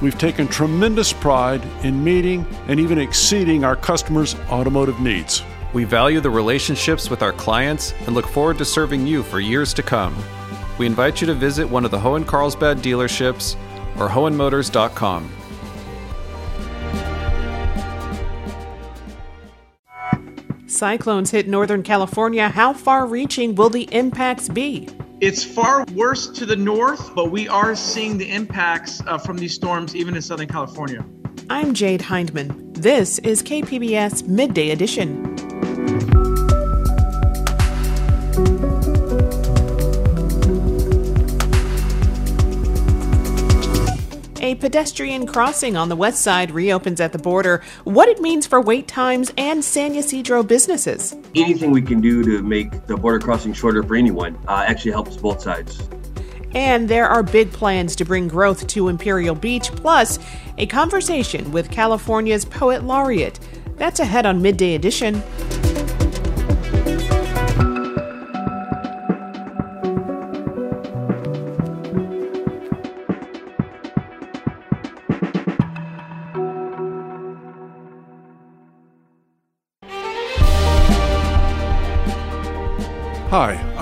we've taken tremendous pride in meeting and even exceeding our customers' automotive needs. We value the relationships with our clients and look forward to serving you for years to come. We invite you to visit one of the Hoehn Carlsbad dealerships or hoehnmotors.com. Cyclones hit Northern California. How far reaching will the impacts be? It's far worse to the north, but we are seeing the impacts uh, from these storms even in Southern California. I'm Jade Hindman. This is KPBS Midday Edition. A pedestrian crossing on the west side reopens at the border. What it means for wait times and San Ysidro businesses. Anything we can do to make the border crossing shorter for anyone uh, actually helps both sides. And there are big plans to bring growth to Imperial Beach, plus a conversation with California's poet laureate. That's ahead on Midday Edition.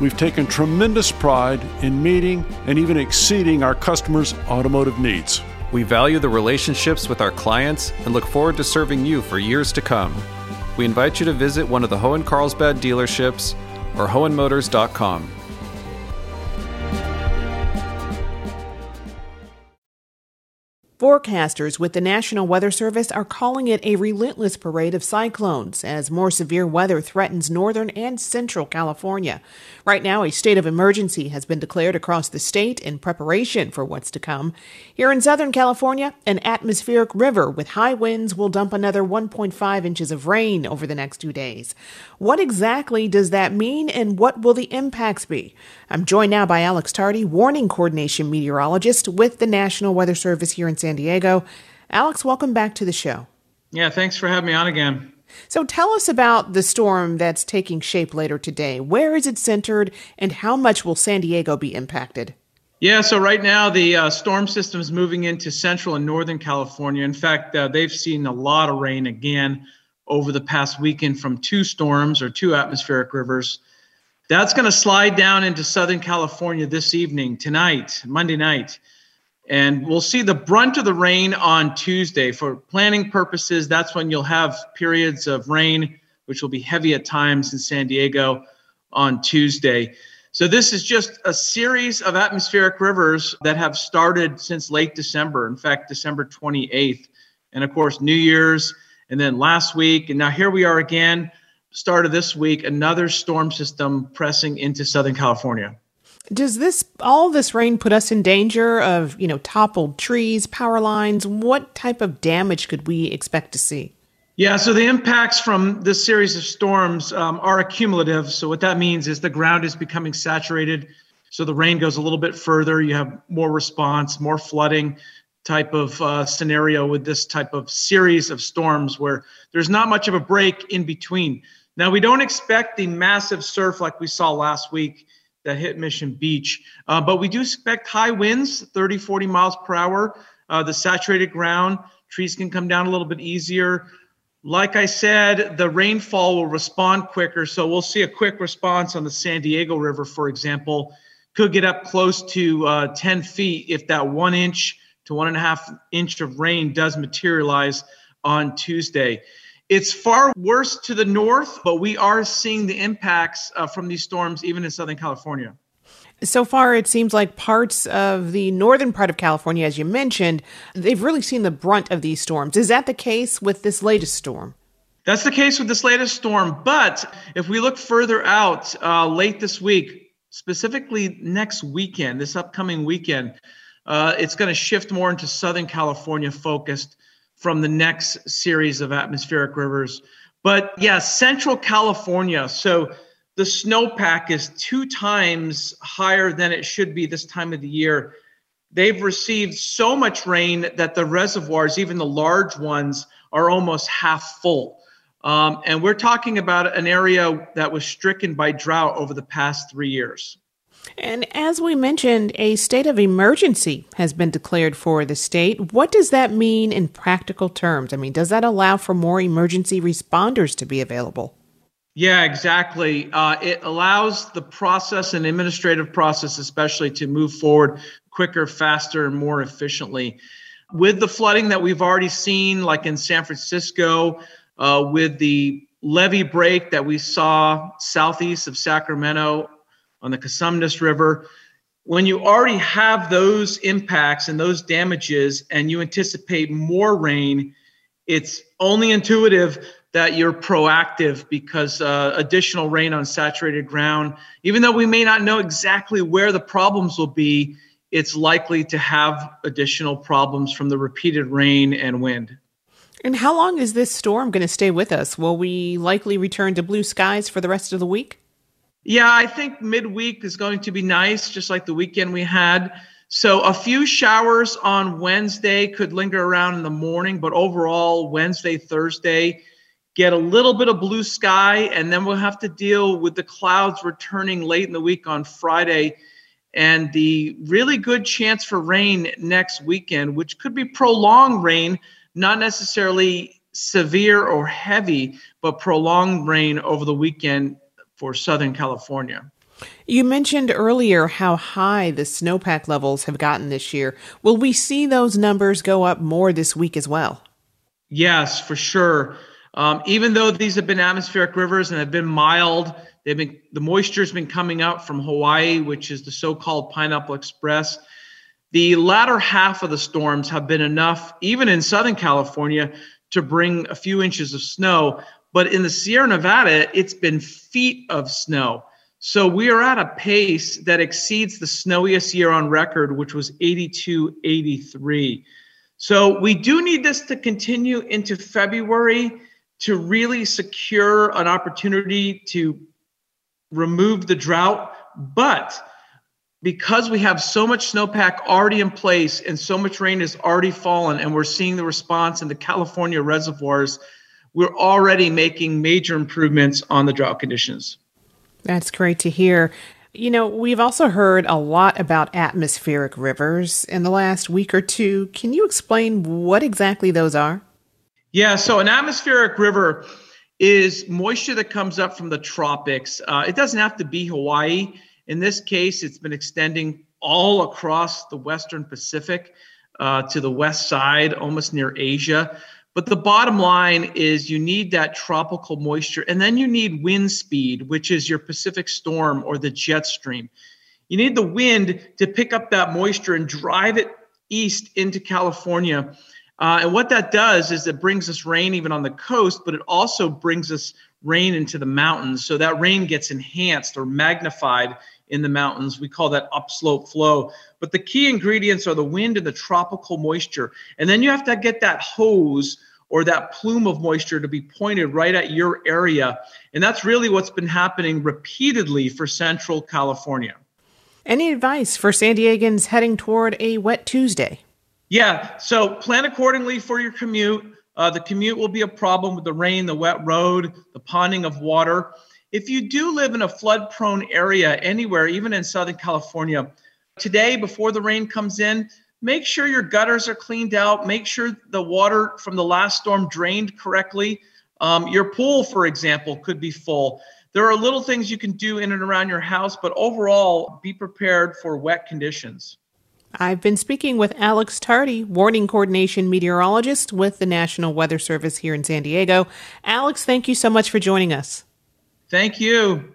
we've taken tremendous pride in meeting and even exceeding our customers' automotive needs. We value the relationships with our clients and look forward to serving you for years to come. We invite you to visit one of the Hoehn Carlsbad dealerships or hoehnmotors.com. Forecasters with the National Weather Service are calling it a relentless parade of cyclones as more severe weather threatens northern and central California. Right now, a state of emergency has been declared across the state in preparation for what's to come. Here in Southern California, an atmospheric river with high winds will dump another 1.5 inches of rain over the next two days. What exactly does that mean and what will the impacts be? I'm joined now by Alex Tardy, warning coordination meteorologist with the National Weather Service here in San Diego. Alex, welcome back to the show. Yeah, thanks for having me on again. So tell us about the storm that's taking shape later today. Where is it centered, and how much will San Diego be impacted? Yeah, so right now the uh, storm system is moving into central and northern California. In fact, uh, they've seen a lot of rain again over the past weekend from two storms or two atmospheric rivers. That's going to slide down into Southern California this evening, tonight, Monday night. And we'll see the brunt of the rain on Tuesday. For planning purposes, that's when you'll have periods of rain, which will be heavy at times in San Diego on Tuesday. So, this is just a series of atmospheric rivers that have started since late December, in fact, December 28th. And of course, New Year's, and then last week. And now here we are again, start of this week, another storm system pressing into Southern California. Does this all this rain put us in danger of, you know, toppled trees, power lines? What type of damage could we expect to see? Yeah, so the impacts from this series of storms um, are accumulative. So what that means is the ground is becoming saturated. So the rain goes a little bit further. You have more response, more flooding type of uh, scenario with this type of series of storms where there's not much of a break in between. Now we don't expect the massive surf like we saw last week that hit Mission Beach. Uh, but we do expect high winds, 30, 40 miles per hour. Uh, the saturated ground, trees can come down a little bit easier. Like I said, the rainfall will respond quicker. So we'll see a quick response on the San Diego River, for example. Could get up close to uh, 10 feet if that one inch to one and a half inch of rain does materialize on Tuesday. It's far worse to the north, but we are seeing the impacts uh, from these storms even in Southern California. So far, it seems like parts of the northern part of California, as you mentioned, they've really seen the brunt of these storms. Is that the case with this latest storm? That's the case with this latest storm. But if we look further out, uh, late this week, specifically next weekend, this upcoming weekend, uh, it's going to shift more into Southern California focused from the next series of atmospheric rivers. But yeah, Central California. So the snowpack is two times higher than it should be this time of the year. They've received so much rain that the reservoirs, even the large ones, are almost half full. Um, and we're talking about an area that was stricken by drought over the past three years. And as we mentioned, a state of emergency has been declared for the state. What does that mean in practical terms? I mean, does that allow for more emergency responders to be available? Yeah, exactly. Uh, it allows the process and administrative process, especially, to move forward quicker, faster, and more efficiently. With the flooding that we've already seen, like in San Francisco, uh, with the levee break that we saw southeast of Sacramento on the Cosumnes River. When you already have those impacts and those damages, and you anticipate more rain, it's only intuitive that you're proactive because uh, additional rain on saturated ground, even though we may not know exactly where the problems will be, it's likely to have additional problems from the repeated rain and wind. And how long is this storm going to stay with us? Will we likely return to blue skies for the rest of the week? Yeah, I think midweek is going to be nice, just like the weekend we had. So a few showers on Wednesday could linger around in the morning, but overall, Wednesday, Thursday, get a little bit of blue sky, and then we'll have to deal with the clouds returning late in the week on Friday and the really good chance for rain next weekend, which could be prolonged rain not necessarily severe or heavy, but prolonged rain over the weekend for Southern California. You mentioned earlier how high the snowpack levels have gotten this year. Will we see those numbers go up more this week as well? Yes, for sure. Um, even though these have been atmospheric rivers and have been mild, they've been the moisture's been coming up from Hawaii, which is the so-called Pineapple Express. The latter half of the storms have been enough, even in Southern California, to bring a few inches of snow. But in the Sierra Nevada, it's been feet of snow. So we are at a pace that exceeds the snowiest year on record, which was 82 83. So we do need this to continue into February to really secure an opportunity to remove the drought. But because we have so much snowpack already in place and so much rain has already fallen and we're seeing the response in the California reservoirs, we're already making major improvements on the drought conditions. That's great to hear. You know, we've also heard a lot about atmospheric rivers in the last week or two. Can you explain what exactly those are? Yeah, so an atmospheric river is moisture that comes up from the tropics. Uh, it doesn't have to be Hawaii. In this case, it's been extending all across the Western Pacific uh, to the west side, almost near Asia. But the bottom line is you need that tropical moisture, and then you need wind speed, which is your Pacific storm or the jet stream. You need the wind to pick up that moisture and drive it east into California. Uh, and what that does is it brings us rain even on the coast, but it also brings us rain into the mountains. So that rain gets enhanced or magnified in the mountains. We call that upslope flow. But the key ingredients are the wind and the tropical moisture. And then you have to get that hose or that plume of moisture to be pointed right at your area. And that's really what's been happening repeatedly for Central California. Any advice for San Diegans heading toward a wet Tuesday? Yeah, so plan accordingly for your commute. Uh, the commute will be a problem with the rain, the wet road, the ponding of water. If you do live in a flood prone area anywhere, even in Southern California, today, before the rain comes in, make sure your gutters are cleaned out. Make sure the water from the last storm drained correctly. Um, your pool, for example, could be full. There are little things you can do in and around your house, but overall, be prepared for wet conditions. I've been speaking with Alex Tardy, warning coordination meteorologist with the National Weather Service here in San Diego. Alex, thank you so much for joining us. Thank you.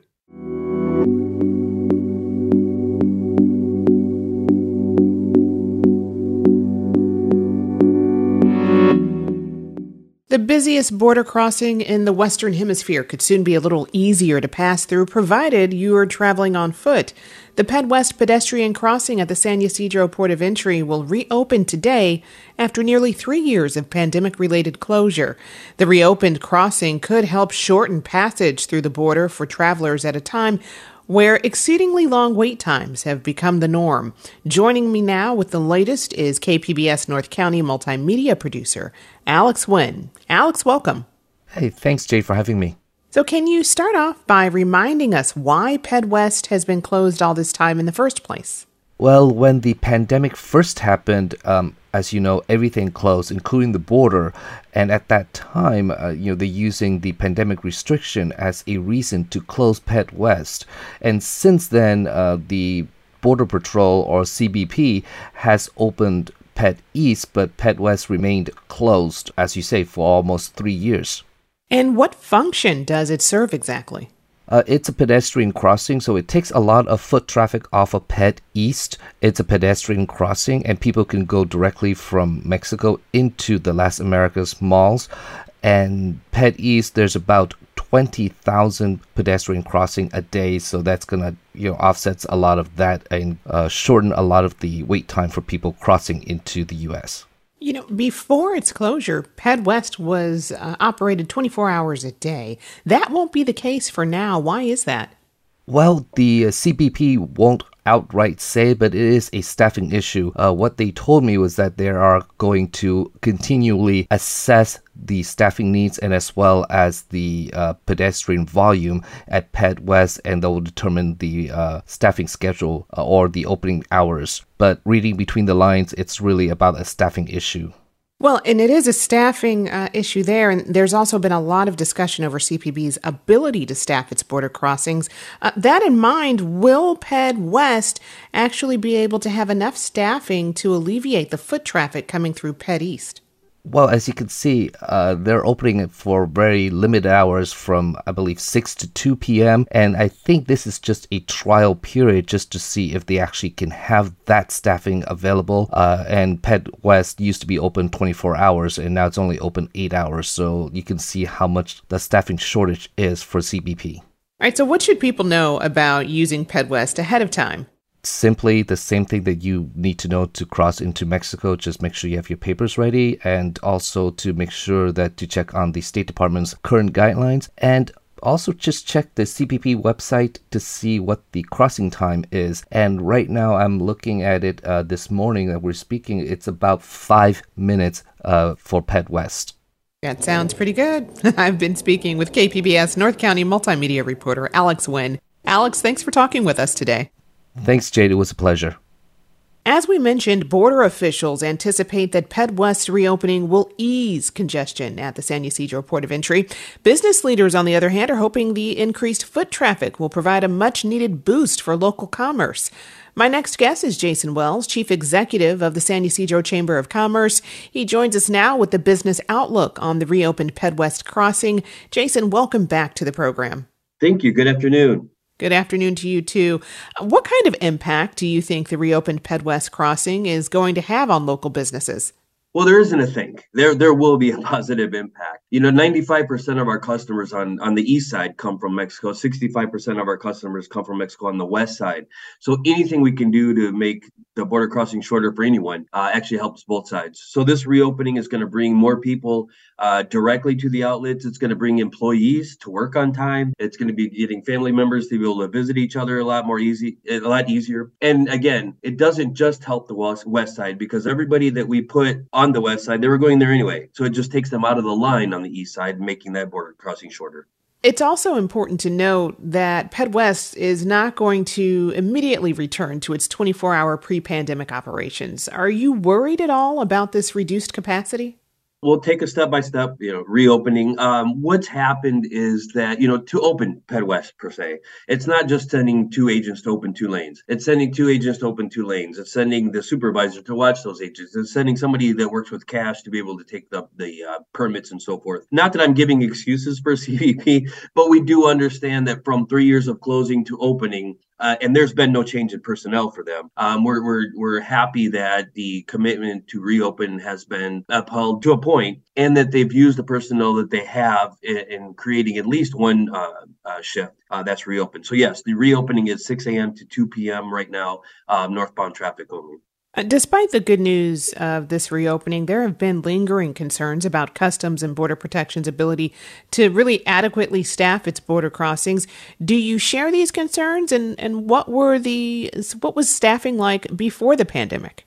The busiest border crossing in the Western Hemisphere could soon be a little easier to pass through, provided you are traveling on foot. The PedWest pedestrian crossing at the San Ysidro port of entry will reopen today after nearly three years of pandemic related closure. The reopened crossing could help shorten passage through the border for travelers at a time where exceedingly long wait times have become the norm. Joining me now with the latest is KPBS North County multimedia producer, Alex Nguyen. Alex, welcome. Hey, thanks, Jay, for having me. So, can you start off by reminding us why PedWest has been closed all this time in the first place? Well, when the pandemic first happened, um, as you know, everything closed, including the border. And at that time, uh, you know, they're using the pandemic restriction as a reason to close Ped West. And since then, uh, the Border Patrol or CBP has opened Ped East, but Ped West remained closed, as you say, for almost three years. And what function does it serve exactly? Uh, it's a pedestrian crossing, so it takes a lot of foot traffic off of Ped East. It's a pedestrian crossing, and people can go directly from Mexico into the Las Americas malls. And Ped East, there's about 20,000 pedestrian crossing a day, so that's gonna you know offsets a lot of that and uh, shorten a lot of the wait time for people crossing into the U.S. You know, before its closure, PedWest was uh, operated 24 hours a day. That won't be the case for now. Why is that? Well, the uh, CBP won't outright say, but it is a staffing issue. Uh, what they told me was that they are going to continually assess the staffing needs and as well as the uh, pedestrian volume at Ped West, and that will determine the uh, staffing schedule uh, or the opening hours. But reading between the lines, it's really about a staffing issue. Well, and it is a staffing uh, issue there, and there's also been a lot of discussion over CBP's ability to staff its border crossings. Uh, that in mind, will Ped West actually be able to have enough staffing to alleviate the foot traffic coming through Ped East? Well, as you can see, uh, they're opening it for very limited hours from, I believe, 6 to 2 p.m. And I think this is just a trial period just to see if they actually can have that staffing available. Uh, and Ped West used to be open 24 hours, and now it's only open 8 hours. So you can see how much the staffing shortage is for CBP. All right, so what should people know about using Ped West ahead of time? Simply the same thing that you need to know to cross into Mexico. Just make sure you have your papers ready and also to make sure that to check on the State Department's current guidelines and also just check the CBP website to see what the crossing time is. And right now I'm looking at it uh, this morning that we're speaking, it's about five minutes uh, for Ped West. That sounds pretty good. I've been speaking with KPBS North County multimedia reporter Alex Nguyen. Alex, thanks for talking with us today. Thanks, Jade. It was a pleasure. As we mentioned, border officials anticipate that PedWest reopening will ease congestion at the San Ysidro port of entry. Business leaders, on the other hand, are hoping the increased foot traffic will provide a much needed boost for local commerce. My next guest is Jason Wells, Chief Executive of the San Ysidro Chamber of Commerce. He joins us now with the business outlook on the reopened PedWest crossing. Jason, welcome back to the program. Thank you. Good afternoon. Good afternoon to you too. Uh, what kind of impact do you think the reopened PedWest crossing is going to have on local businesses? Well, there isn't a thing. There, there will be a positive impact. You know, 95% of our customers on on the east side come from Mexico. 65% of our customers come from Mexico on the west side. So anything we can do to make the border crossing shorter for anyone uh, actually helps both sides. So this reopening is going to bring more people uh, directly to the outlets. It's going to bring employees to work on time. It's going to be getting family members to be able to visit each other a lot more easy, a lot easier. And again, it doesn't just help the west, west side because everybody that we put on the west side, they were going there anyway. So it just takes them out of the line on the east side, making that border crossing shorter. It's also important to note that PedWest is not going to immediately return to its 24 hour pre pandemic operations. Are you worried at all about this reduced capacity? We'll take a step by step, you know, reopening. Um, what's happened is that, you know, to open PedWest per se, it's not just sending two agents to open two lanes. It's sending two agents to open two lanes. It's sending the supervisor to watch those agents. It's sending somebody that works with cash to be able to take the, the uh, permits and so forth. Not that I'm giving excuses for CBP, but we do understand that from three years of closing to opening, uh, and there's been no change in personnel for them. Um, we're, we're, we're happy that the commitment to reopen has been upheld to a point and that they've used the personnel that they have in, in creating at least one uh, uh, shift uh, that's reopened. So, yes, the reopening is 6 a.m. to 2 p.m. right now, um, northbound traffic only. Uh, despite the good news of this reopening, there have been lingering concerns about Customs and Border Protection's ability to really adequately staff its border crossings. Do you share these concerns, and, and what were the what was staffing like before the pandemic?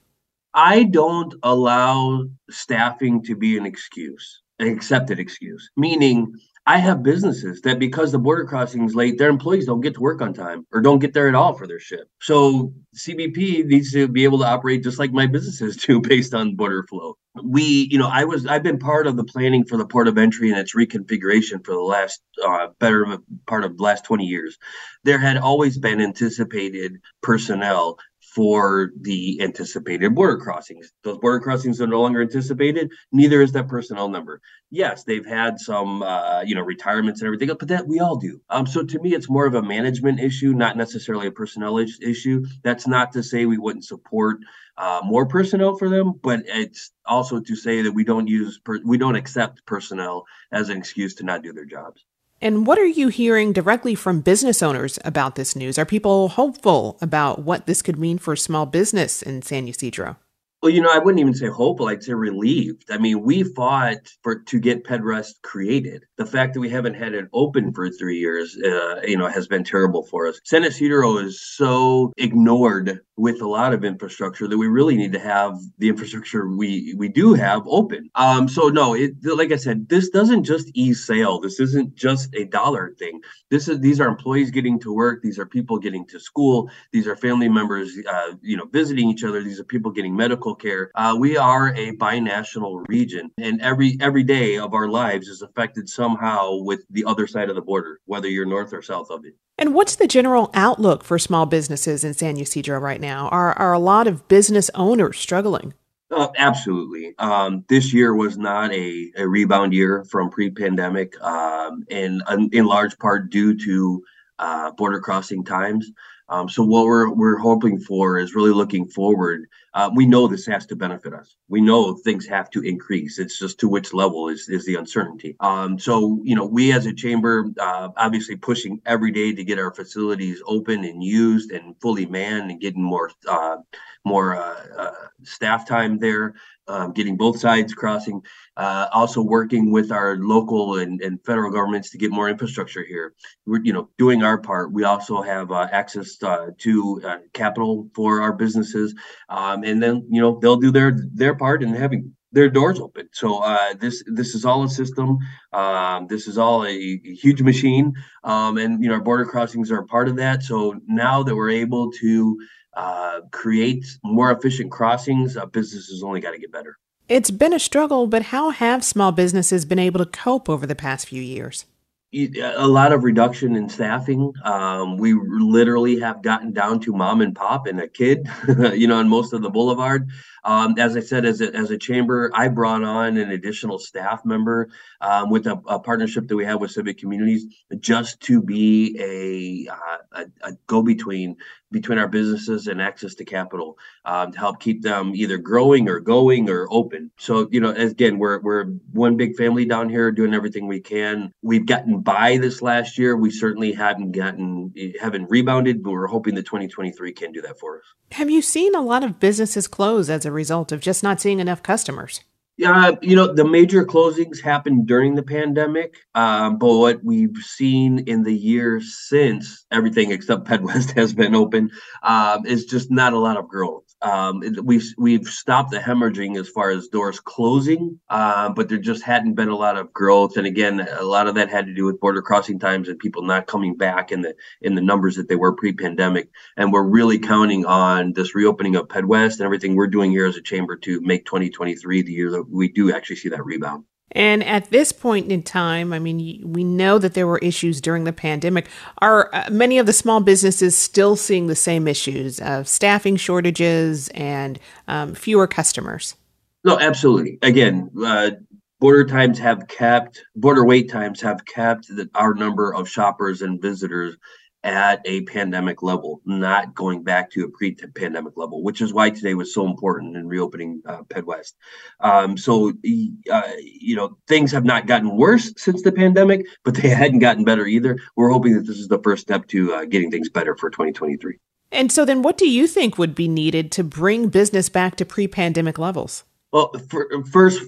I don't allow staffing to be an excuse, an accepted excuse, meaning I have businesses that because the border crossing is late, their employees don't get to work on time or don't get there at all for their ship. So CBP needs to be able to operate just like my businesses do based on border flow. We, you know, I was I've been part of the planning for the port of entry and its reconfiguration for the last uh, better part of the last 20 years. There had always been anticipated personnel for the anticipated border crossings. Those border crossings are no longer anticipated. Neither is that personnel number. Yes, they've had some, uh, you know, retirements and everything, but that we all do. Um, so to me, it's more of a management issue, not necessarily a personnel issue. That's not to say we wouldn't support uh, more personnel for them, but it's also to say that we don't use per- we don't accept personnel as an excuse to not do their jobs. And what are you hearing directly from business owners about this news? Are people hopeful about what this could mean for small business in San Ysidro? Well, you know, I wouldn't even say hopeful. I'd say relieved. I mean, we fought for to get PedWest created. The fact that we haven't had it open for three years, uh, you know, has been terrible for us. San Ysidro is so ignored with a lot of infrastructure that we really need to have the infrastructure we we do have open. Um, so no, it like I said, this doesn't just ease sale. This isn't just a dollar thing. This is these are employees getting to work. These are people getting to school. These are family members, uh, you know, visiting each other. These are people getting medical medical care. Uh, we are a binational region, and every every day of our lives is affected somehow with the other side of the border, whether you're north or south of it. And what's the general outlook for small businesses in San Ysidro right now? Are are a lot of business owners struggling? Uh, absolutely. Um, this year was not a, a rebound year from pre-pandemic, um, and in large part due to uh, border crossing times. Um, so what we're we're hoping for is really looking forward. Uh, we know this has to benefit us. We know things have to increase. It's just to which level is is the uncertainty. Um, so you know, we as a chamber, uh, obviously pushing every day to get our facilities open and used and fully manned and getting more uh, more uh, uh, staff time there, um, getting both sides crossing. Uh, also working with our local and, and federal governments to get more infrastructure here. We're you know doing our part. We also have uh, access uh, to uh, capital for our businesses, um, and then you know they'll do their their part in having their doors open. So uh, this this is all a system. Um, this is all a, huge machine, um, and you know our border crossings are part of that. So now that we're able to uh, create more efficient crossings, uh, businesses only got to get better. It's been a struggle, but how have small businesses been able to cope over the past few years? a lot of reduction in staffing. Um, we literally have gotten down to mom and pop and a kid, you know, on most of the boulevard. Um, as I said, as a, as a chamber, I brought on an additional staff member um, with a, a, partnership that we have with Civic Communities just to be a, uh, a, a go between between our businesses and access to capital um, to help keep them either growing or going or open. So, you know, again, we're, we're one big family down here doing everything we can. We've gotten by this last year. We certainly hadn't gotten, haven't rebounded, but we're hoping that 2023 can do that for us. Have you seen a lot of businesses close as a result of just not seeing enough customers? Yeah, you know, the major closings happened during the pandemic, um, but what we've seen in the years since everything except PedWest has been open um, is just not a lot of growth. Um, we've we've stopped the hemorrhaging as far as doors closing, uh, but there just hadn't been a lot of growth. And again, a lot of that had to do with border crossing times and people not coming back in the in the numbers that they were pre-pandemic. And we're really counting on this reopening of Ped West and everything we're doing here as a chamber to make 2023 the year that we do actually see that rebound. And at this point in time, I mean, we know that there were issues during the pandemic. Are uh, many of the small businesses still seeing the same issues of staffing shortages and um, fewer customers? No, absolutely. Again, uh, border times have capped, border wait times have capped the, our number of shoppers and visitors at a pandemic level, not going back to a pre-pandemic level, which is why today was so important in reopening uh, PedWest. Um, so, uh, you know, things have not gotten worse since the pandemic, but they hadn't gotten better either. We're hoping that this is the first step to uh, getting things better for 2023. And so, then, what do you think would be needed to bring business back to pre-pandemic levels? Well, for, first,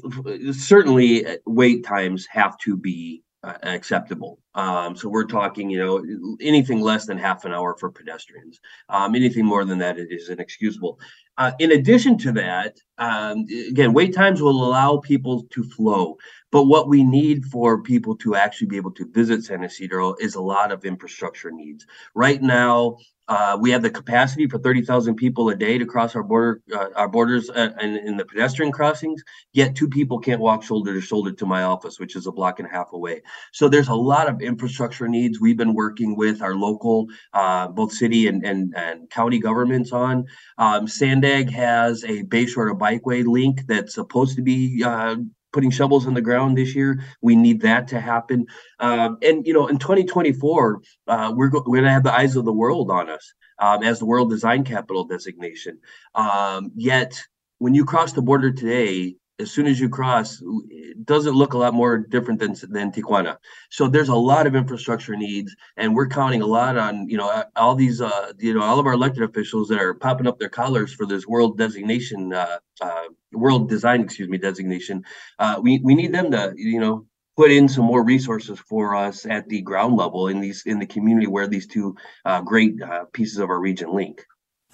certainly uh, wait times have to be acceptable. Um, so we're talking, you know, anything less than half an hour for pedestrians. Um, anything more than that, it is inexcusable. Uh, in addition to that, um, again, wait times will allow people to flow. But what we need for people to actually be able to visit San Ysidro is a lot of infrastructure needs. Right now, uh, we have the capacity for 30,000 people a day to cross our border, uh, our borders, uh, and in the pedestrian crossings. Yet two people can't walk shoulder to shoulder to my office, which is a block and a half away. So there's a lot of infrastructure needs. We've been working with our local, uh, both city and, and and county governments on. Um, Sandag has a Bayshore to Bikeway link that's supposed to be uh, putting shovels in the ground this year. We need that to happen. Um, and you know, in 2024, uh, we're, go- we're going to have the eyes of the world on us um, as the World Design Capital designation. Um, yet, when you cross the border today, as soon as you cross, it doesn't look a lot more different than than Tijuana. So there's a lot of infrastructure needs, and we're counting a lot on you know all these uh, you know all of our elected officials that are popping up their collars for this world designation, uh, uh, world design, excuse me, designation. Uh, we we need them to you know put in some more resources for us at the ground level in these in the community where these two uh, great uh, pieces of our region link.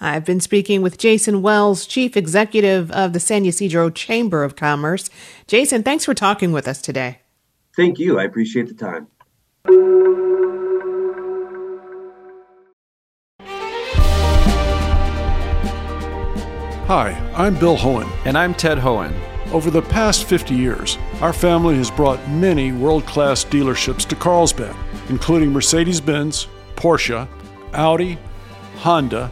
I've been speaking with Jason Wells, Chief Executive of the San Ysidro Chamber of Commerce. Jason, thanks for talking with us today. Thank you. I appreciate the time. Hi, I'm Bill Hoehn. And I'm Ted Hoehn. Over the past 50 years, our family has brought many world class dealerships to Carlsbad, including Mercedes Benz, Porsche, Audi, Honda,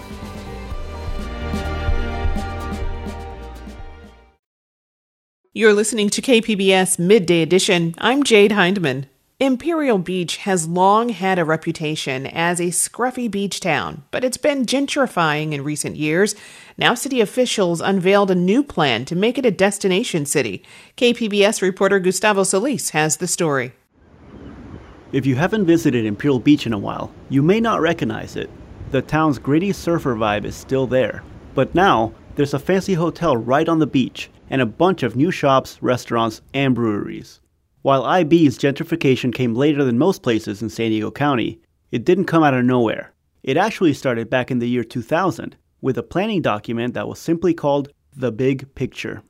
You're listening to KPBS Midday Edition. I'm Jade Hindman. Imperial Beach has long had a reputation as a scruffy beach town, but it's been gentrifying in recent years. Now, city officials unveiled a new plan to make it a destination city. KPBS reporter Gustavo Solis has the story. If you haven't visited Imperial Beach in a while, you may not recognize it. The town's gritty surfer vibe is still there. But now, there's a fancy hotel right on the beach and a bunch of new shops, restaurants, and breweries. While IB's gentrification came later than most places in San Diego County, it didn't come out of nowhere. It actually started back in the year 2000 with a planning document that was simply called The Big Picture.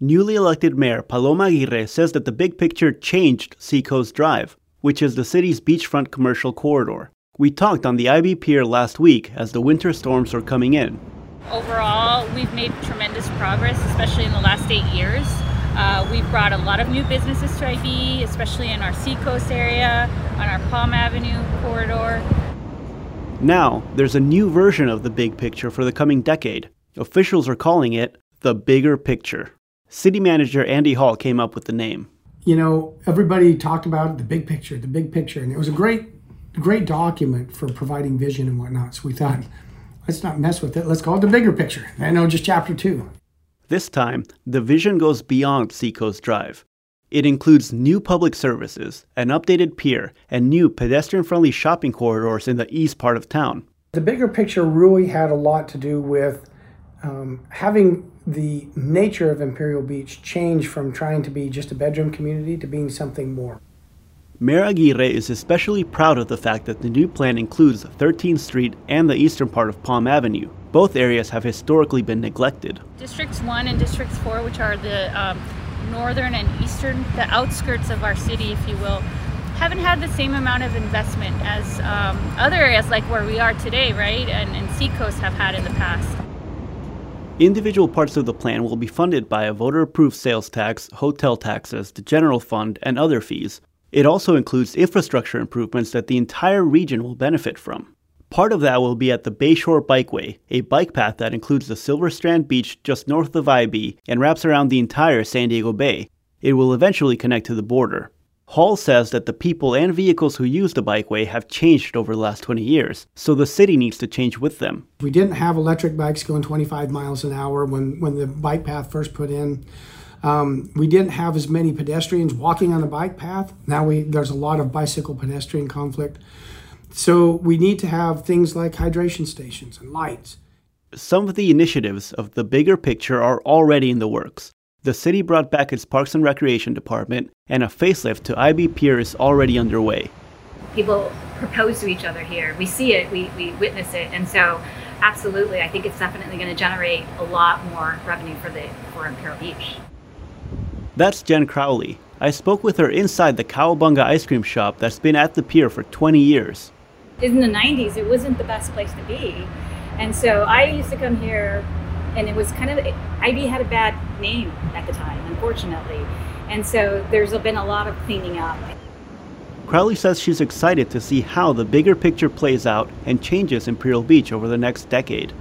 Newly elected Mayor Paloma Aguirre says that the big picture changed Seacoast Drive, which is the city's beachfront commercial corridor. We talked on the IB Pier last week as the winter storms were coming in, Overall, we've made tremendous progress, especially in the last eight years. Uh, we've brought a lot of new businesses to IB, especially in our Seacoast area, on our Palm Avenue corridor. Now, there's a new version of the big picture for the coming decade. Officials are calling it the bigger picture. City manager Andy Hall came up with the name. You know, everybody talked about the big picture, the big picture, and it was a great, great document for providing vision and whatnot. So we thought let's not mess with it. Let's call it the bigger picture. I know just chapter two. This time, the vision goes beyond Seacoast Drive. It includes new public services, an updated pier, and new pedestrian friendly shopping corridors in the east part of town. The bigger picture really had a lot to do with um, having the nature of Imperial Beach change from trying to be just a bedroom community to being something more. Mayor Aguirre is especially proud of the fact that the new plan includes 13th Street and the eastern part of Palm Avenue. Both areas have historically been neglected. Districts 1 and Districts 4, which are the um, northern and eastern, the outskirts of our city, if you will, haven't had the same amount of investment as um, other areas like where we are today, right? And, and Seacoast have had in the past. Individual parts of the plan will be funded by a voter approved sales tax, hotel taxes, the general fund, and other fees. It also includes infrastructure improvements that the entire region will benefit from. Part of that will be at the Bayshore Bikeway, a bike path that includes the Silver Strand Beach just north of IB and wraps around the entire San Diego Bay. It will eventually connect to the border. Hall says that the people and vehicles who use the bikeway have changed over the last 20 years, so the city needs to change with them. We didn't have electric bikes going 25 miles an hour when, when the bike path first put in. Um, we didn't have as many pedestrians walking on the bike path. Now we there's a lot of bicycle pedestrian conflict. So we need to have things like hydration stations and lights. Some of the initiatives of the bigger picture are already in the works. The city brought back its Parks and Recreation Department, and a facelift to IB Pier is already underway. People propose to each other here. We see it, we, we witness it, and so absolutely, I think it's definitely going to generate a lot more revenue for the for Imperial Beach. That's Jen Crowley. I spoke with her inside the Cowabunga ice cream shop that's been at the pier for 20 years. In the 90s, it wasn't the best place to be. And so I used to come here, and it was kind of, IB had a bad name at the time, unfortunately. And so there's been a lot of cleaning up. Crowley says she's excited to see how the bigger picture plays out and changes Imperial Beach over the next decade.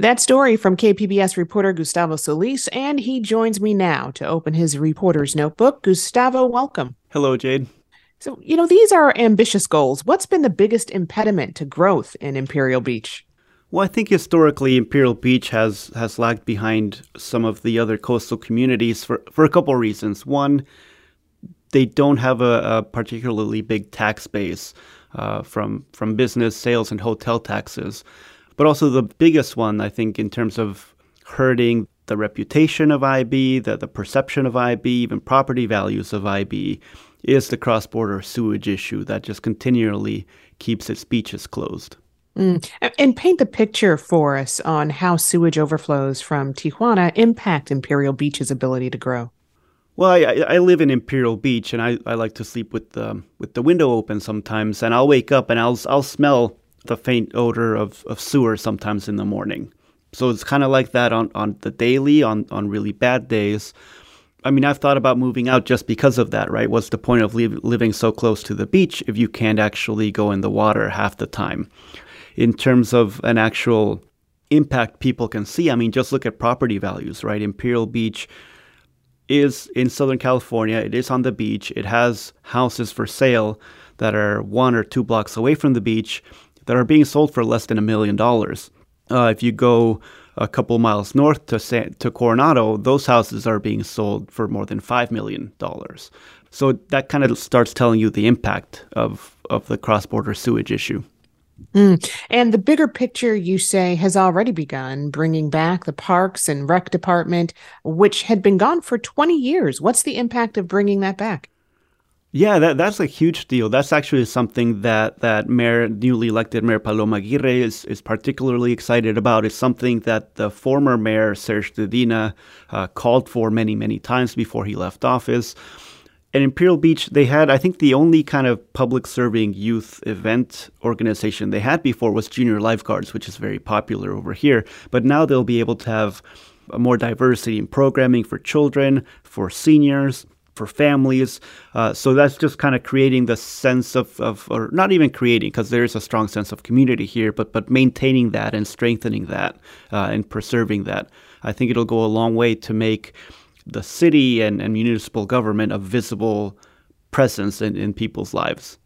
That story from KPBS reporter Gustavo Solis, and he joins me now to open his reporter's notebook. Gustavo, welcome. Hello, Jade. So, you know, these are ambitious goals. What's been the biggest impediment to growth in Imperial Beach? Well, I think historically Imperial Beach has has lagged behind some of the other coastal communities for, for a couple of reasons. One, they don't have a, a particularly big tax base uh, from from business, sales, and hotel taxes. But also the biggest one, I think, in terms of hurting the reputation of IB, the, the perception of IB, even property values of IB, is the cross border sewage issue that just continually keeps its beaches closed. Mm. And paint the picture for us on how sewage overflows from Tijuana impact Imperial Beach's ability to grow. Well, I, I live in Imperial Beach, and I, I like to sleep with the with the window open sometimes. And I'll wake up and I'll I'll smell the faint odor of, of sewer sometimes in the morning. So it's kind of like that on, on the daily, on, on really bad days. I mean, I've thought about moving out just because of that, right? What's the point of li- living so close to the beach if you can't actually go in the water half the time? In terms of an actual impact people can see, I mean, just look at property values, right? Imperial Beach is in Southern California, it is on the beach, it has houses for sale that are one or two blocks away from the beach that are being sold for less than a million dollars. Uh, if you go a couple miles north to San, to Coronado, those houses are being sold for more than five million dollars. So that kind of starts telling you the impact of of the cross border sewage issue. Mm. And the bigger picture, you say, has already begun bringing back the parks and rec department, which had been gone for 20 years. What's the impact of bringing that back? Yeah, that, that's a huge deal. That's actually something that, that Mayor, newly elected Mayor Paloma Aguirre is, is particularly excited about. It's something that the former mayor, Serge Dedina, uh, called for many, many times before he left office. At Imperial Beach, they had, I think, the only kind of public serving youth event organization they had before was Junior Lifeguards, which is very popular over here. But now they'll be able to have more diversity in programming for children, for seniors for families. Uh, so that's just kind of creating the sense of, of or not even creating, because there is a strong sense of community here, but but maintaining that and strengthening that uh, and preserving that. I think it'll go a long way to make the city and, and municipal government a visible presence in, in people's lives.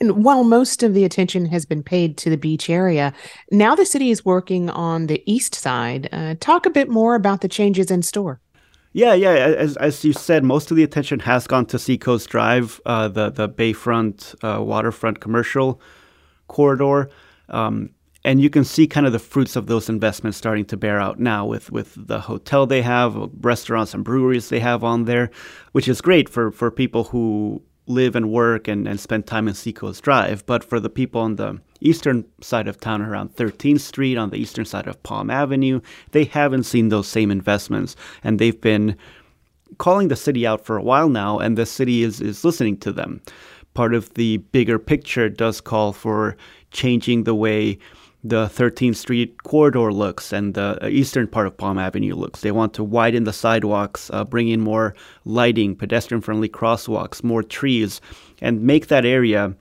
And while most of the attention has been paid to the beach area, now the city is working on the east side. Uh, talk a bit more about the changes in store. Yeah, yeah. As, as you said, most of the attention has gone to Seacoast Drive, uh, the the Bayfront uh, waterfront commercial corridor, um, and you can see kind of the fruits of those investments starting to bear out now with with the hotel they have, restaurants and breweries they have on there, which is great for for people who live and work and, and spend time in Seacoast Drive. But for the people on the eastern side of town around 13th Street, on the eastern side of Palm Avenue, they haven't seen those same investments. And they've been calling the city out for a while now, and the city is, is listening to them. Part of the bigger picture does call for changing the way the 13th Street corridor looks and the eastern part of Palm Avenue looks. They want to widen the sidewalks, uh, bring in more lighting, pedestrian friendly crosswalks, more trees, and make that area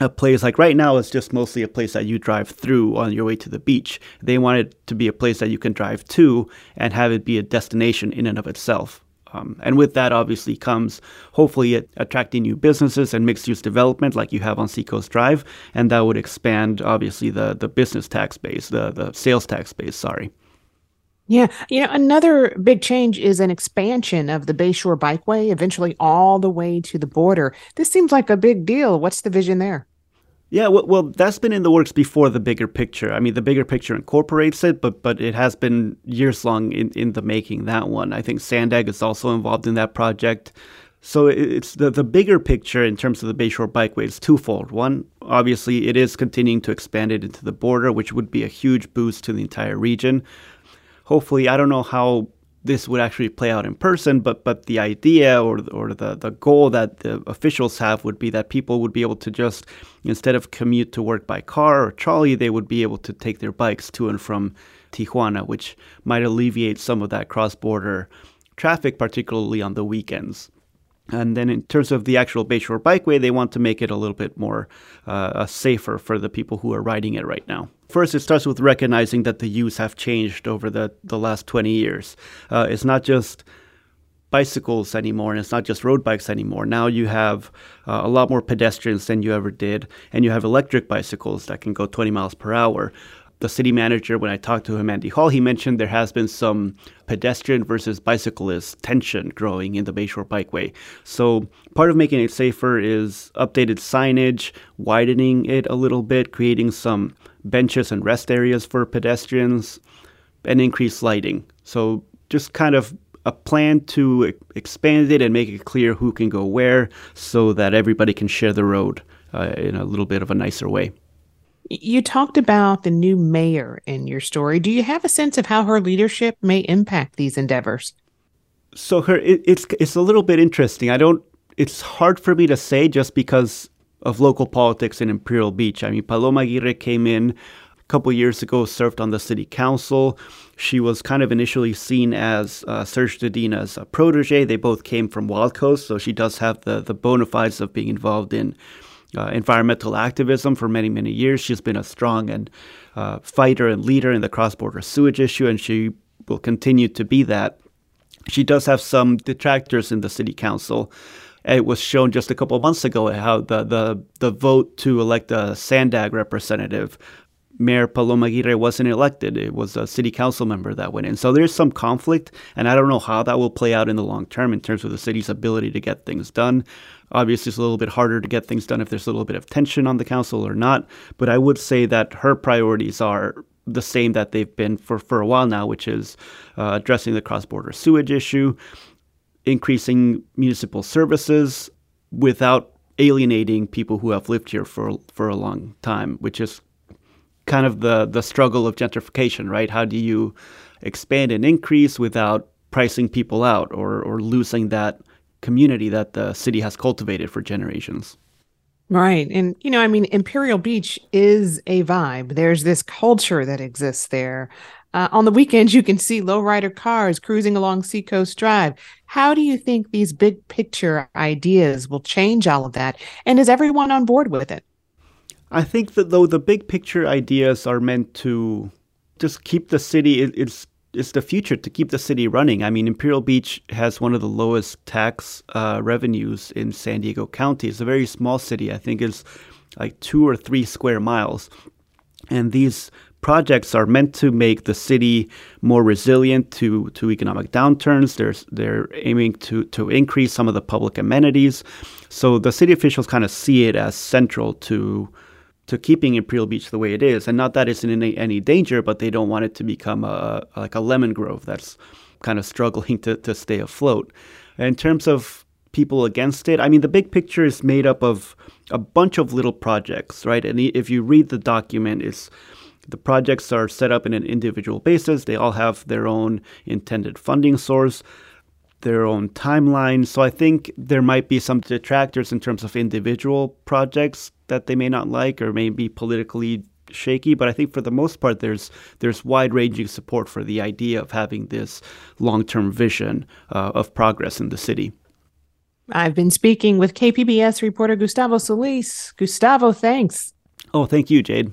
a place like right now it's just mostly a place that you drive through on your way to the beach. They want it to be a place that you can drive to and have it be a destination in and of itself. Um, and with that, obviously, comes hopefully attracting new businesses and mixed use development like you have on Seacoast Drive. And that would expand, obviously, the, the business tax base, the, the sales tax base, sorry. Yeah. You know, another big change is an expansion of the Bayshore Bikeway, eventually all the way to the border. This seems like a big deal. What's the vision there? Yeah, well, that's been in the works before the bigger picture. I mean, the bigger picture incorporates it, but but it has been years long in, in the making. That one, I think, Sandag is also involved in that project. So it's the the bigger picture in terms of the Bayshore Bikeway is twofold. One, obviously, it is continuing to expand it into the border, which would be a huge boost to the entire region. Hopefully, I don't know how this would actually play out in person, but but the idea or or the the goal that the officials have would be that people would be able to just instead of commute to work by car or trolley, they would be able to take their bikes to and from Tijuana, which might alleviate some of that cross border traffic, particularly on the weekends. And then in terms of the actual Bayshore Bikeway, they want to make it a little bit more uh, safer for the people who are riding it right now. First, it starts with recognizing that the use have changed over the, the last 20 years. Uh, it's not just bicycles anymore, and it's not just road bikes anymore. Now you have uh, a lot more pedestrians than you ever did, and you have electric bicycles that can go 20 miles per hour the city manager, when I talked to him, Andy Hall, he mentioned there has been some pedestrian versus bicyclist tension growing in the Bayshore Bikeway. So part of making it safer is updated signage, widening it a little bit, creating some benches and rest areas for pedestrians, and increased lighting. So just kind of a plan to expand it and make it clear who can go where so that everybody can share the road uh, in a little bit of a nicer way. You talked about the new mayor in your story. Do you have a sense of how her leadership may impact these endeavors? So her it, it's it's a little bit interesting. I don't it's hard for me to say just because of local politics in Imperial Beach. I mean, Paloma Aguirre came in a couple years ago, served on the city council. She was kind of initially seen as uh, Serge Dedina's a protege. They both came from Wild Coast, so she does have the the bona fides of being involved in uh, environmental activism for many, many years. She's been a strong and uh, fighter and leader in the cross-border sewage issue, and she will continue to be that. She does have some detractors in the city council. It was shown just a couple months ago how the, the, the vote to elect a Sandag representative Mayor Paloma Aguirre wasn't elected. It was a city council member that went in. So there's some conflict, and I don't know how that will play out in the long term in terms of the city's ability to get things done. Obviously, it's a little bit harder to get things done if there's a little bit of tension on the council or not. But I would say that her priorities are the same that they've been for, for a while now, which is uh, addressing the cross border sewage issue, increasing municipal services without alienating people who have lived here for for a long time, which is kind of the the struggle of gentrification, right? How do you expand and increase without pricing people out or or losing that community that the city has cultivated for generations? Right. And, you know, I mean, Imperial Beach is a vibe. There's this culture that exists there. Uh, on the weekends, you can see lowrider cars cruising along Seacoast Drive. How do you think these big picture ideas will change all of that? And is everyone on board with it? I think that though the big picture ideas are meant to just keep the city, it, it's it's the future to keep the city running. I mean, Imperial Beach has one of the lowest tax uh, revenues in San Diego County. It's a very small city. I think it's like two or three square miles. And these projects are meant to make the city more resilient to, to economic downturns. They're, they're aiming to, to increase some of the public amenities. So the city officials kind of see it as central to to keeping Imperial Beach the way it is. And not that it's in any, any danger, but they don't want it to become a, like a Lemon Grove that's kind of struggling to, to stay afloat. In terms of people against it, I mean, the big picture is made up of a bunch of little projects, right? And if you read the document, it's the projects are set up in an individual basis. They all have their own intended funding source, their own timeline. So I think there might be some detractors in terms of individual projects that they may not like or may be politically shaky, but I think for the most part there's there's wide-ranging support for the idea of having this long-term vision uh, of progress in the city. I've been speaking with KPBS reporter Gustavo Solis. Gustavo, thanks. Oh, thank you, Jade.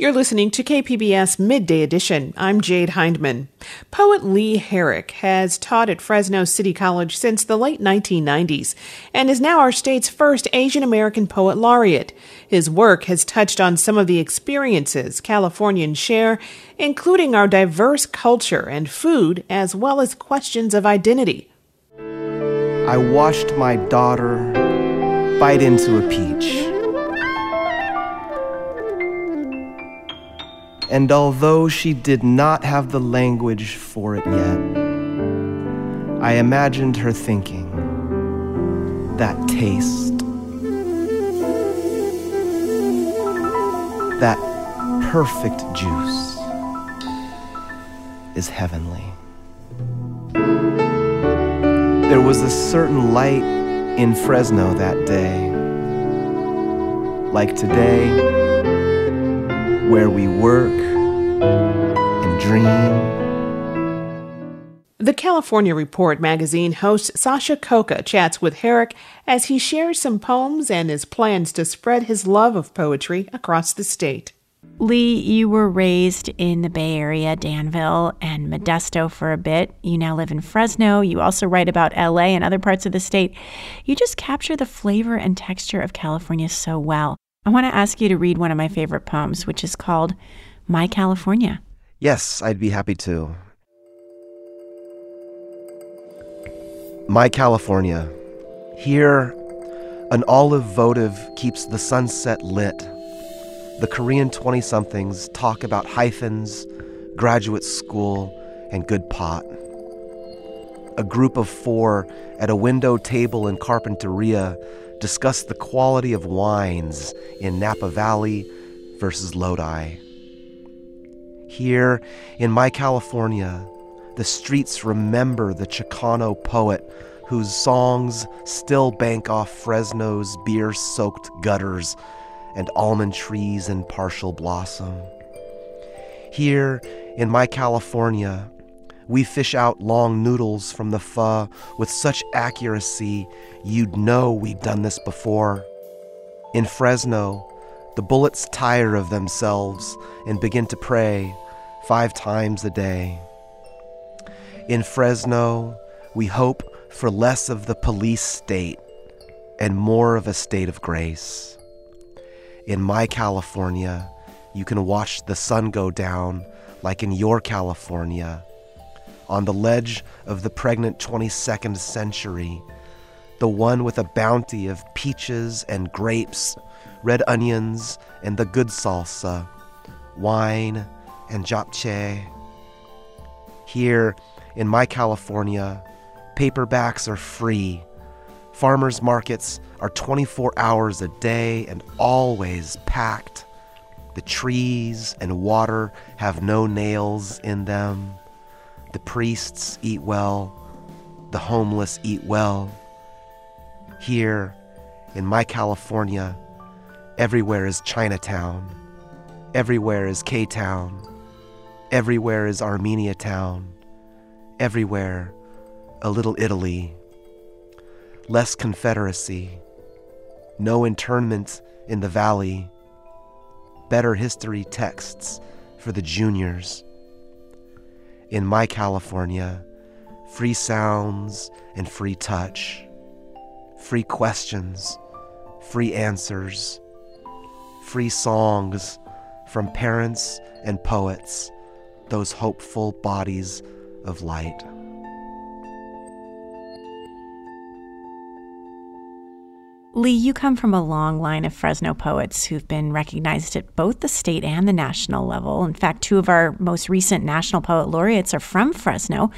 You're listening to KPBS Midday Edition. I'm Jade Hindman. Poet Lee Herrick has taught at Fresno City College since the late 1990s and is now our state's first Asian American Poet Laureate. His work has touched on some of the experiences Californians share, including our diverse culture and food, as well as questions of identity. I watched my daughter bite into a peach. And although she did not have the language for it yet, I imagined her thinking, that taste, that perfect juice is heavenly. There was a certain light in Fresno that day, like today where we work and dream. The California Report magazine host Sasha Khokha chats with Herrick as he shares some poems and his plans to spread his love of poetry across the state. Lee, you were raised in the Bay Area, Danville, and Modesto for a bit. You now live in Fresno. You also write about LA and other parts of the state. You just capture the flavor and texture of California so well. I want to ask you to read one of my favorite poems, which is called My California. Yes, I'd be happy to. My California. Here, an olive votive keeps the sunset lit. The Korean 20 somethings talk about hyphens, graduate school, and good pot. A group of four at a window table in Carpinteria discuss the quality of wines in Napa Valley versus Lodi. Here in my California, the streets remember the Chicano poet whose songs still bank off Fresno's beer soaked gutters and almond trees in partial blossom. Here in my California, we fish out long noodles from the pho with such accuracy you'd know we'd done this before. In Fresno, the bullets tire of themselves and begin to pray five times a day. In Fresno, we hope for less of the police state and more of a state of grace. In my California, you can watch the sun go down like in your California on the ledge of the pregnant 22nd century, the one with a bounty of peaches and grapes, red onions and the good salsa, wine and japchae. Here in my California, paperbacks are free. Farmers markets are 24 hours a day and always packed. The trees and water have no nails in them. The priests eat well, the homeless eat well. Here, in my California, everywhere is Chinatown, everywhere is K Town, everywhere is Armenia Town, everywhere a little Italy. less Confederacy, no internment in the valley, better history texts for the juniors. In my California, free sounds and free touch, free questions, free answers, free songs from parents and poets, those hopeful bodies of light. Lee, you come from a long line of Fresno poets who've been recognized at both the state and the national level. In fact, two of our most recent National Poet Laureates are from Fresno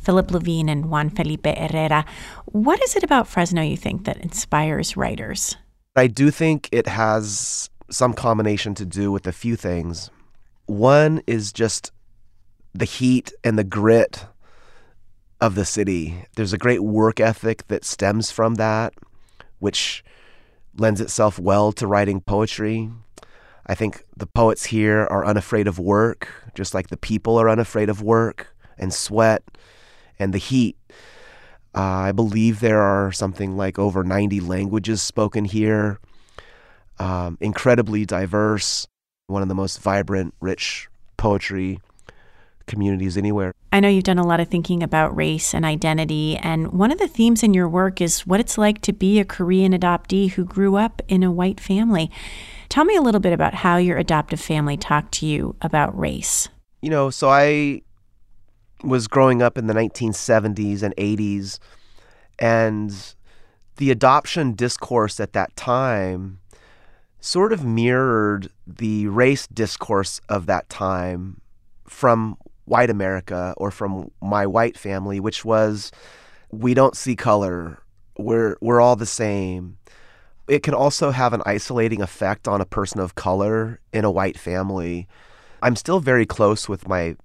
Philip Levine and Juan Felipe Herrera. What is it about Fresno you think that inspires writers? I do think it has some combination to do with a few things. One is just the heat and the grit of the city. There's a great work ethic that stems from that which lends itself well to writing poetry. I think the poets here are unafraid of work, just like the people are unafraid of work and sweat and the heat. Uh, I believe there are something like over 90 languages spoken here, um, incredibly diverse, one of the most vibrant, rich poetry communities anywhere. I know you've done a lot of thinking about race and identity, and one of the themes in your work is what it's like to be a Korean adoptee who grew up in a white family. Tell me a little bit about how your adoptive family talked to you about race. You know, so I was growing up in the 1970s and 80s, and the adoption discourse at that time sort of mirrored the race discourse of that time from white America or from my white family, which was we don't see color. We're we're all the same. It can also have an isolating effect on a person of color in a white family. I'm still very close with my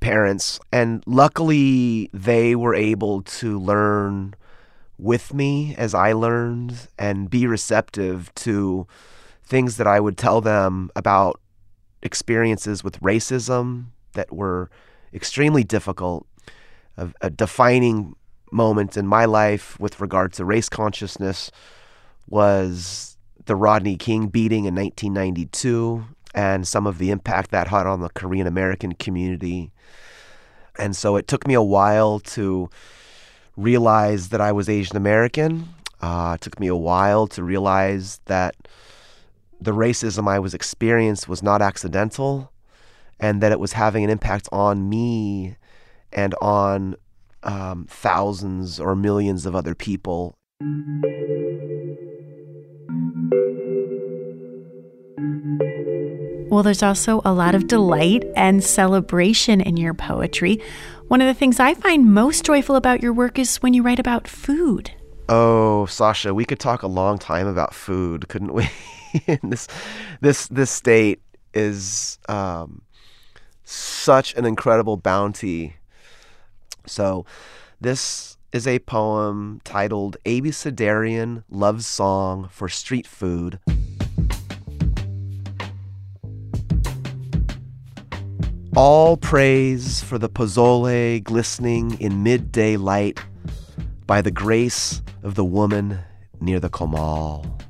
parents and luckily they were able to learn with me as I learned and be receptive to things that I would tell them about experiences with racism that were extremely difficult. A, a defining moment in my life with regard to race consciousness was the Rodney King beating in 1992 and some of the impact that had on the Korean American community. And so it took me a while to realize that I was Asian American. Uh, it took me a while to realize that the racism I was experienced was not accidental and that it was having an impact on me and on um, thousands or millions of other people. Well, there's also a lot of delight and celebration in your poetry. One of the things I find most joyful about your work is when you write about food. Oh, Sasha, we could talk a long time about food, couldn't we? this, this, this state is um, such an incredible bounty. So, this is a poem titled Abecedarian Love Song for Street Food. All praise for the pozole glistening in midday light by the grace of the woman near the comal.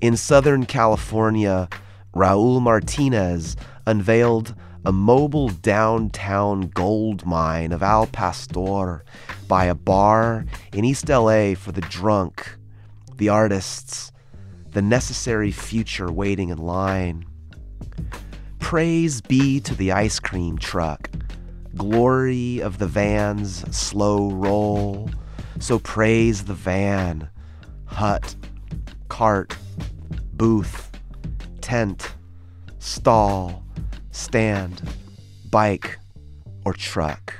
In Southern California, Raul Martinez unveiled a mobile downtown gold mine of Al Pastor by a bar in East LA for the drunk, the artists, the necessary future waiting in line. Praise be to the ice cream truck, glory of the van's slow roll. So praise the van, hut, cart, booth, tent, stall, stand, bike, or truck.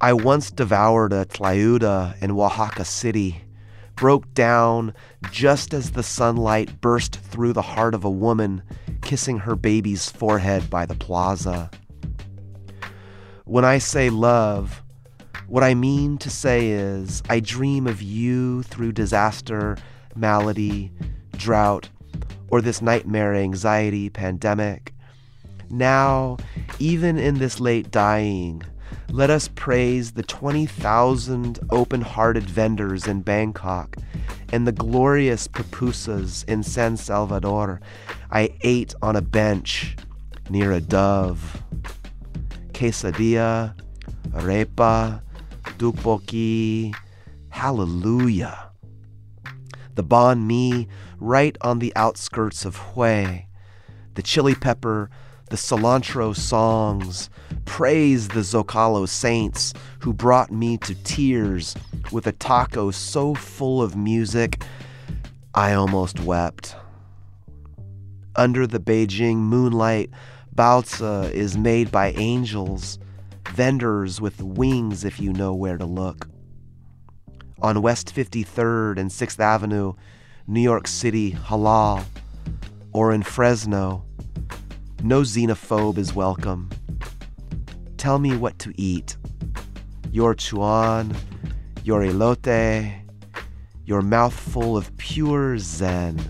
I once devoured a tlayuda in Oaxaca City, broke down just as the sunlight burst through the heart of a woman kissing her baby's forehead by the plaza. When I say love, what I mean to say is I dream of you through disaster, malady, drought, or this nightmare anxiety pandemic. Now, even in this late dying, let us praise the 20,000 open hearted vendors in Bangkok and the glorious pupusas in San Salvador I ate on a bench near a dove. Quesadilla, arepa, tteokbokki, hallelujah. The banh mi right on the outskirts of Hue, the chili pepper, the cilantro songs, praise the Zocalo saints who brought me to tears with a taco so full of music, I almost wept. Under the Beijing moonlight, baozi is made by angels, vendors with wings if you know where to look. On West 53rd and 6th Avenue, New York City, halal, or in Fresno, no xenophobe is welcome. Tell me what to eat. Your chuan, your elote, your mouthful of pure zen,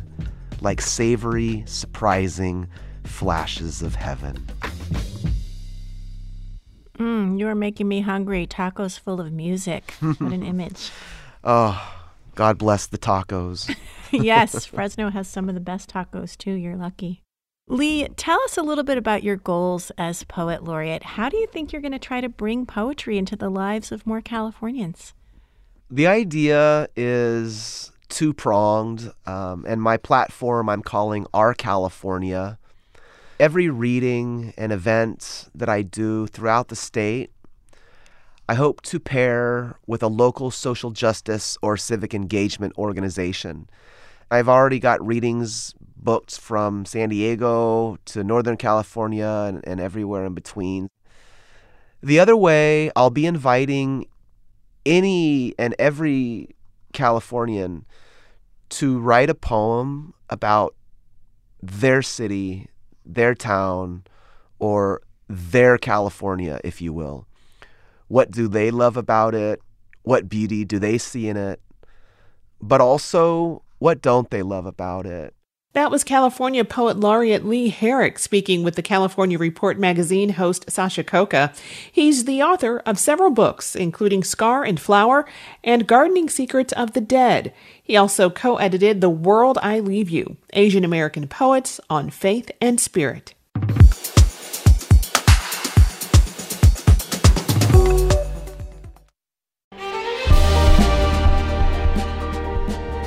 like savory, surprising flashes of heaven. Mm, you're making me hungry. Tacos full of music. what an image. Oh, God bless the tacos. yes, Fresno has some of the best tacos too. You're lucky. Lee, tell us a little bit about your goals as poet laureate. How do you think you're going to try to bring poetry into the lives of more Californians? The idea is two pronged, um, and my platform I'm calling Our California. Every reading and event that I do throughout the state, I hope to pair with a local social justice or civic engagement organization. I've already got readings booked from San Diego to Northern California and, and everywhere in between. The other way, I'll be inviting any and every Californian to write a poem about their city, their town, or their California, if you will. What do they love about it? What beauty do they see in it? But also, what don't they love about it? That was California Poet Laureate Lee Herrick speaking with the California Report magazine host Sasha Khokha. He's the author of several books, including Scar and Flower and Gardening Secrets of the Dead. He also co edited The World I Leave You Asian American Poets on Faith and Spirit.